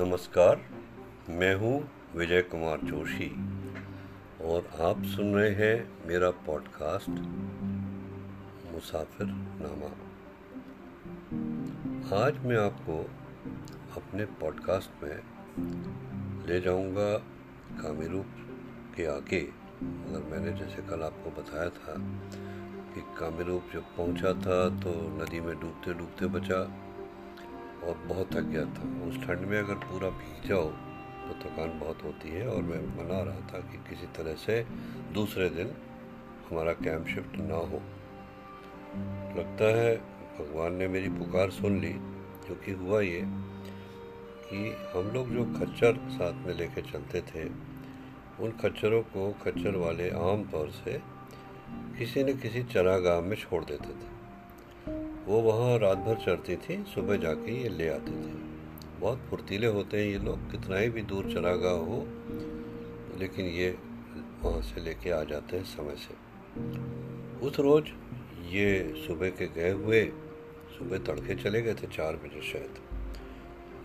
नमस्कार, मैं हूँ विजय कुमार जोशी और आप सुन रहे हैं मेरा पॉडकास्ट मुसाफिर नामा आज मैं आपको अपने पॉडकास्ट में ले जाऊँगा कामिरूप के आगे। अगर मैंने जैसे कल आपको बताया था कि कामिरूप जब पहुँचा था तो नदी में डूबते डूबते बचा। और बहुत थक गया था। उस ठंड में अगर पूरा भीग जाओ तो थकान बहुत होती है और मैं मना रहा था कि किसी तरह से दूसरे दिन हमारा कैंप शिफ्ट ना हो। लगता है भगवान ने मेरी पुकार सुन ली क्योंकि हुआ ये कि हम लोग जो खच्चर साथ में लेके चलते थे, उन खच्चरों को खच्चर वाले आम तौर से किसी न किसी चरागाह में छोड़ देते थे। वो वहाँ रात भर चढ़ती थी, सुबह जाके ये ले आते थे। बहुत फुर्तीले होते हैं ये लोग, कितना ही भी दूर चरागा हो, लेकिन ये वहाँ से लेके आ जाते हैं समय से। उस रोज़ ये सुबह के गए हुए, सुबह तड़के चले गए थे, चार बजे शायद।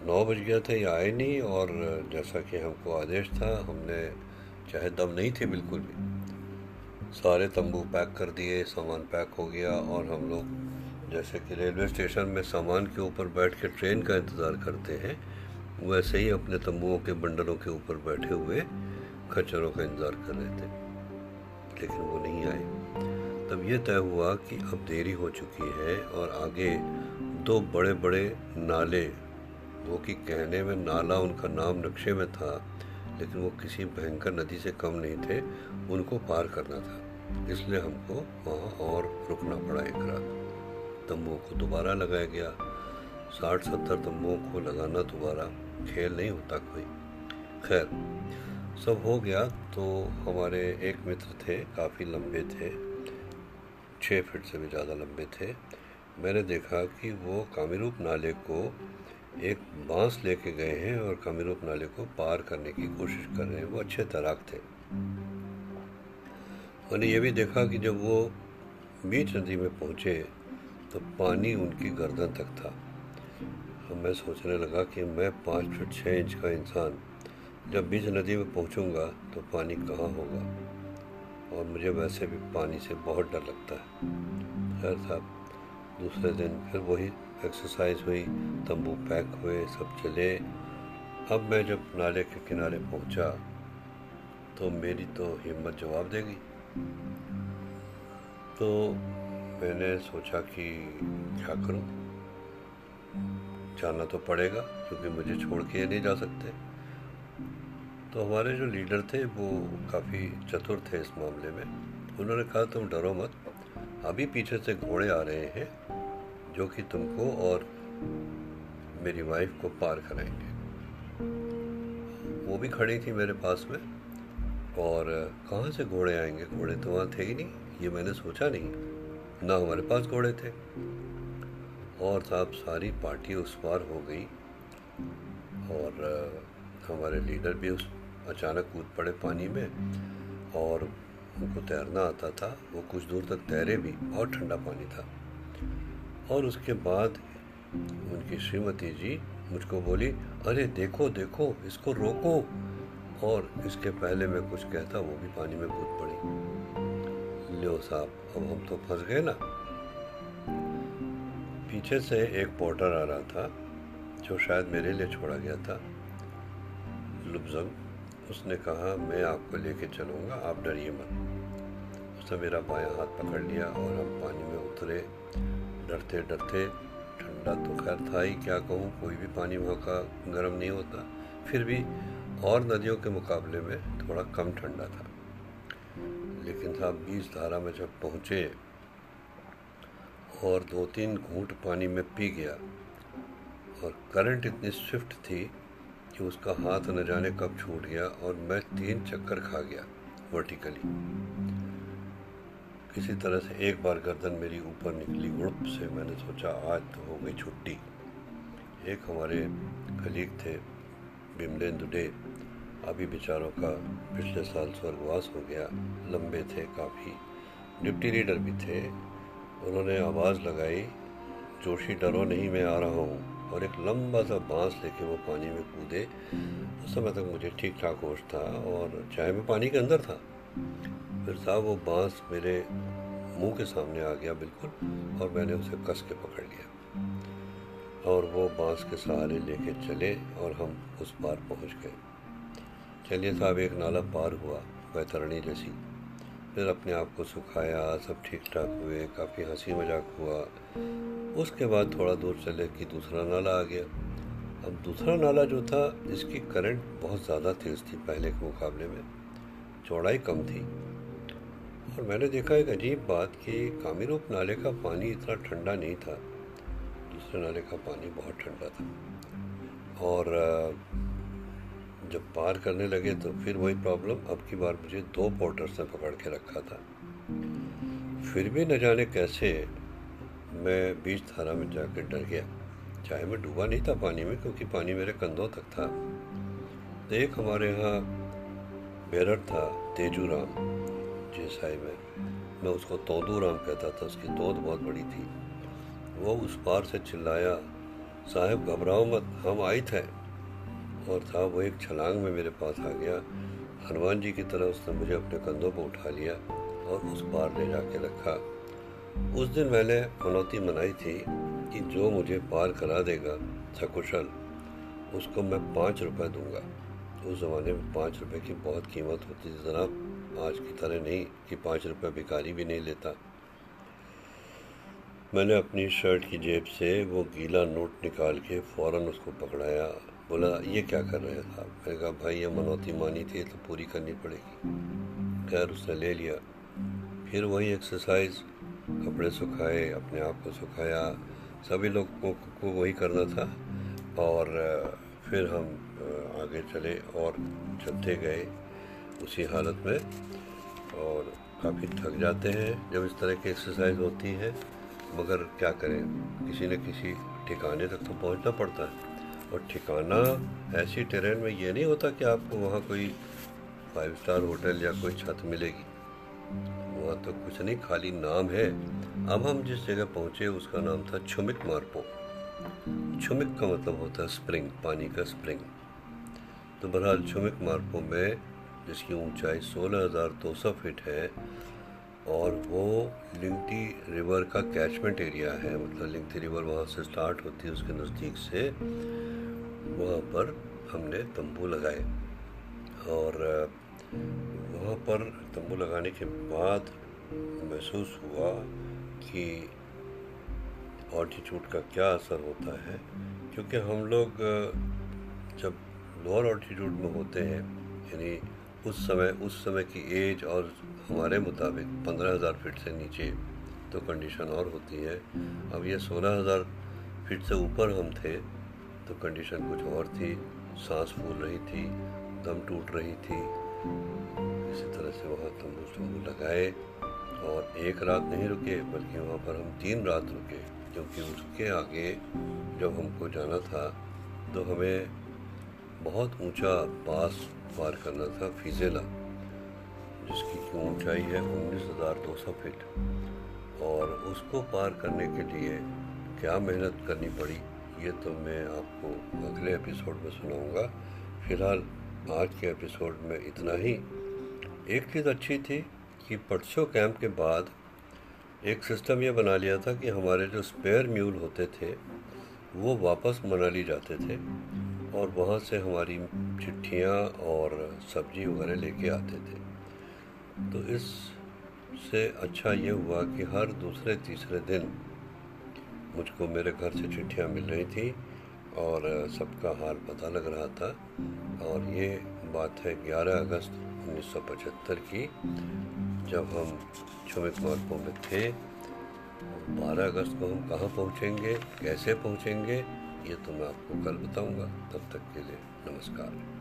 नौ बज गया था, ये आए नहीं, और जैसा कि हमको आदेश था, हमने चाहे दम नहीं थे बिल्कुल भी। सारे तंबू पैक कर दिए, सामान पैक हो गया, और हम लोग जैसे कि रेलवे स्टेशन में सामान के ऊपर बैठ के ट्रेन का इंतज़ार करते हैं, वैसे ही अपने तंबुओं के बंडलों के ऊपर बैठे हुए खच्चरों का इंतज़ार कर रहे थे। लेकिन वो नहीं आए। तब ये तय हुआ कि अब देरी हो चुकी है और आगे दो बड़े बड़े नाले, वो कि कहने में नाला उनका नाम नक्शे में था, लेकिन वो किसी भयंकर नदी से कम नहीं थे, उनको पार करना था। इसलिए हमको वहाँ और रुकना पड़ा एक रात। तंबुओं को दोबारा लगाया गया। साठ सत्तर तंबुओं को लगाना दोबारा खेल नहीं होता कोई। खैर, सब हो गया तो हमारे एक मित्र थे, काफ़ी लंबे थे छः फिट से भी ज़्यादा लंबे थे। मैंने देखा कि वो कामिरूप नाले को एक बाँस लेके गए हैं और कामिरूप नाले को पार करने की कोशिश कर रहे हैं। वो अच्छे तैराक थे। मैंने ये भी देखा कि जब वो बीच नदी में पहुँचे तो पानी उनकी गर्दन तक था। मैं सोचने लगा कि मैं पाँच फुट छः इंच का इंसान, जब बीच नदी में पहुंचूँगा तो पानी कहाँ होगा? और मुझे वैसे भी पानी से बहुत डर लगता है। खैर साहब, दूसरे दिन फिर वही एक्सरसाइज हुई, तंबू पैक हुए, सब चले। अब मैं जब नाले के किनारे पहुँचा तो मेरी तो हिम्मत जवाब देगी। तो मैंने सोचा कि क्या करूँ? जाना तो पड़ेगा, क्योंकि मुझे छोड़ के नहीं जा सकते। तो हमारे जो लीडर थे, वो काफ़ी चतुर थे इस मामले में। उन्होंने कहा, तुम डरो मत, अभी पीछे से घोड़े आ रहे हैं, जो कि तुमको और मेरी वाइफ को पार कराएँगे। वो भी खड़ी थी मेरे पास में, और कहाँ से घोड़े आएँगे? घोड़े तो वहाँ थे ही नहीं, ये मैंने सोचा नहीं। ना हमारे पास घोड़े थे। और साहब, सारी पार्टी उस पार हो गई। और हमारे लीडर भी उस अचानक कूद पड़े पानी में। और उनको तैरना आता था। वो कुछ दूर तक तैरे भी बहुत ठंडा पानी था। और उसके बाद उनकी श्रीमती जी मुझको बोली, अरे, देखो देखो, इसको रोको। और इसके पहले मैं कुछ कहता, वो भी पानी में कूद पड़ी। साहब अब हम तो फंस गए ना। पीछे से एक पोर्टर आ रहा था, जो शायद मेरे लिए छोड़ा गया था। लुबजंग उसने कहा, मैं आपको लेके चलूँगा, आप डरिए मत। उसने मेरा बायां हाथ पकड़ लिया और हम पानी में उतरे। डरते डरते, ठंडा तो खैर था ही, क्या कहूँ, कोई भी पानी वहाँ का गर्म नहीं होता। फिर भी और नदियों के मुकाबले में थोड़ा कम ठंडा था। लेकिन साहब बीस धारा में जब पहुँचे और दो तीन घूट पानी में पी गया और करंट इतनी स्विफ्ट थी कि उसका हाथ न जाने कब छूट गया और मैं तीन चक्कर खा गया वर्टिकली। किसी तरह से एक बार गर्दन मेरी ऊपर निकली, उड़प से मैंने सोचा, आज तो हो गई छुट्टी। एक हमारे कलीग थे बिमलेंदु डे अभी बेचारों का पिछले साल स्वर्गवास हो गया। लंबे थे काफ़ी। डिप्टी लीडर भी थे। उन्होंने आवाज़ लगाई, जोशी, डरो नहीं, मैं आ रहा हूँ। और एक लंबा सा बाँस लेके वो पानी में कूदे। उस समय तक मुझे ठीक ठाक होश था और चाहे मैं पानी के अंदर था। फिर साहब, वो बाँस मेरे मुँह के सामने आ गया बिल्कुल और मैंने उसे कस के पकड़ लिया। और वो बाँस के सहारे लेके चले और हम उस पार पहुँच गए। चलिए साहब, एक नाला पार हुआ वैतरणी जैसी। फिर अपने आप को सुखाया, सब ठीक ठाक हुए, काफ़ी हँसी मज़ाक हुआ। उसके बाद थोड़ा दूर चले कि दूसरा नाला आ गया। अब दूसरा नाला जो था, इसकी करंट बहुत ज़्यादा तेज़ थी पहले के मुकाबले में। चौड़ाई कम थी। और मैंने देखा एक अजीब बात कि कामीरूप नाले का पानी इतना ठंडा नहीं था। दूसरे नाले का पानी बहुत ठंडा था। और जब पार करने लगे तो फिर वही प्रॉब्लम अब की बार मुझे दो पोर्टर्स ने पकड़ के रखा था। फिर भी न जाने कैसे मैं बीच धारा में जाकर डर गया। चाहे मैं डूबा नहीं था पानी में, क्योंकि पानी मेरे कंधों तक था। तो एक हमारे यहाँ बेरर था तेजू राम जेसाई में। मैं उसको तोदू राम कहता था, उसकी तोद बहुत बड़ी थी। वो उस पार से चिल्लाया, साहब, घबराओ मत, हम आई थे। और था, वो एक छलांग में मेरे पास आ गया। हनुमान जी की तरह उसने मुझे अपने कंधों पर उठा लिया और उस पार ले जाके रखा। उस दिन मैंने मनौती मनाई थी कि जो मुझे पार करा देगा, सकुशल, उसको मैं पाँच रुपए दूँगा। उस ज़माने में पाँच रुपए की बहुत कीमत होती थी, जनाब। आज की तरह नहीं कि पाँच रुपये भिखारी भी नहीं लेता। मैंने अपनी शर्ट की जेब से वो गीला नोट निकाल के फ़ौरन उसको पकड़ाया। बोला, ये क्या कर रहे हैं? साहब मैंने कहा, भाई, ये मनौती मानी थी तो पूरी करनी पड़ेगी। खैर, उसने ले लिया। फिर वही एक्सरसाइज कपड़े सुखाए, अपने आप को सुखाया। सभी लोगों को वही करना था और फिर हम आगे चले और चलते गए उसी हालत में और काफ़ी थक जाते हैं जब इस तरह की एक्सरसाइज होती है। मगर क्या करें? किसी न किसी ठिकाने तक तो पहुँचना पड़ता है। और ठिकाना ऐसी ट्रेन में ये नहीं होता कि आपको वहाँ कोई फाइव स्टार होटल या कोई छत मिलेगी। वहाँ तो कुछ नहीं, खाली नाम है। अब हम जिस जगह पहुँचे, उसका नाम था छुमिक मारपो। छुमिक का मतलब होता है स्प्रिंग पानी का स्प्रिंग तो बहरहाल, छुमिक मारपो में, जिसकी ऊंचाई सौ फीट है, और वो लिंगटी रिवर का कैचमेंट एरिया है। मतलब लिंगटी रिवर वहाँ से स्टार्ट होती है, उसके नज़दीक से वहाँ पर हमने तंबू लगाए और वहाँ पर तंबू लगाने के बाद महसूस हुआ कि ऑल्टीट्यूड का क्या असर होता है, क्योंकि हम लोग जब लोअर ऑल्टीट्यूड में होते हैं, यानी उस समय उस समय की एज और हमारे मुताबिक पंद्रह हज़ार फीट से नीचे तो कंडीशन और होती है। अब ये सोलह हज़ार फीट से ऊपर हम थे तो कंडीशन कुछ और थी, सांस फूल रही थी, दम टूट रही थी। इसी तरह से वहाँ तंबू तंबू लगाए और एक रात नहीं रुके, बल्कि वहाँ पर हम तीन रात रुके, क्योंकि उसके आगे जब हमको जाना था तो हमें बहुत ऊँचा पास पार करना था, फिजेला, जिसकी ऊंचाई है उन्नीस हज़ार दो सौ फीट। और उसको पार करने के लिए क्या मेहनत करनी पड़ी? ये तो मैं आपको अगले एपिसोड में सुनाऊँगा। फ़िलहाल आज के एपिसोड में इतना ही। एक चीज़ अच्छी थी कि पटसो कैंप के बाद एक सिस्टम ये बना लिया था कि हमारे जो स्पेयर म्यूल होते थे, वो वापस मनाली जाते थे और वहाँ से हमारी चिट्ठियाँ और सब्ज़ी वगैरह लेके आते थे। तो इससे अच्छा ये हुआ कि हर दूसरे तीसरे दिन मुझको मेरे घर से चिट्ठियाँ मिल रही थी और सबका हाल पता लग रहा था। और ये बात है 11 अगस्त 1975 की, जब हम छुमिक मार्गों में थे। 12 अगस्त को हम कहाँ पहुँचेंगे? कैसे पहुँचेंगे? ये तो मैं आपको कल बताऊँगा। तब तक के लिए नमस्कार।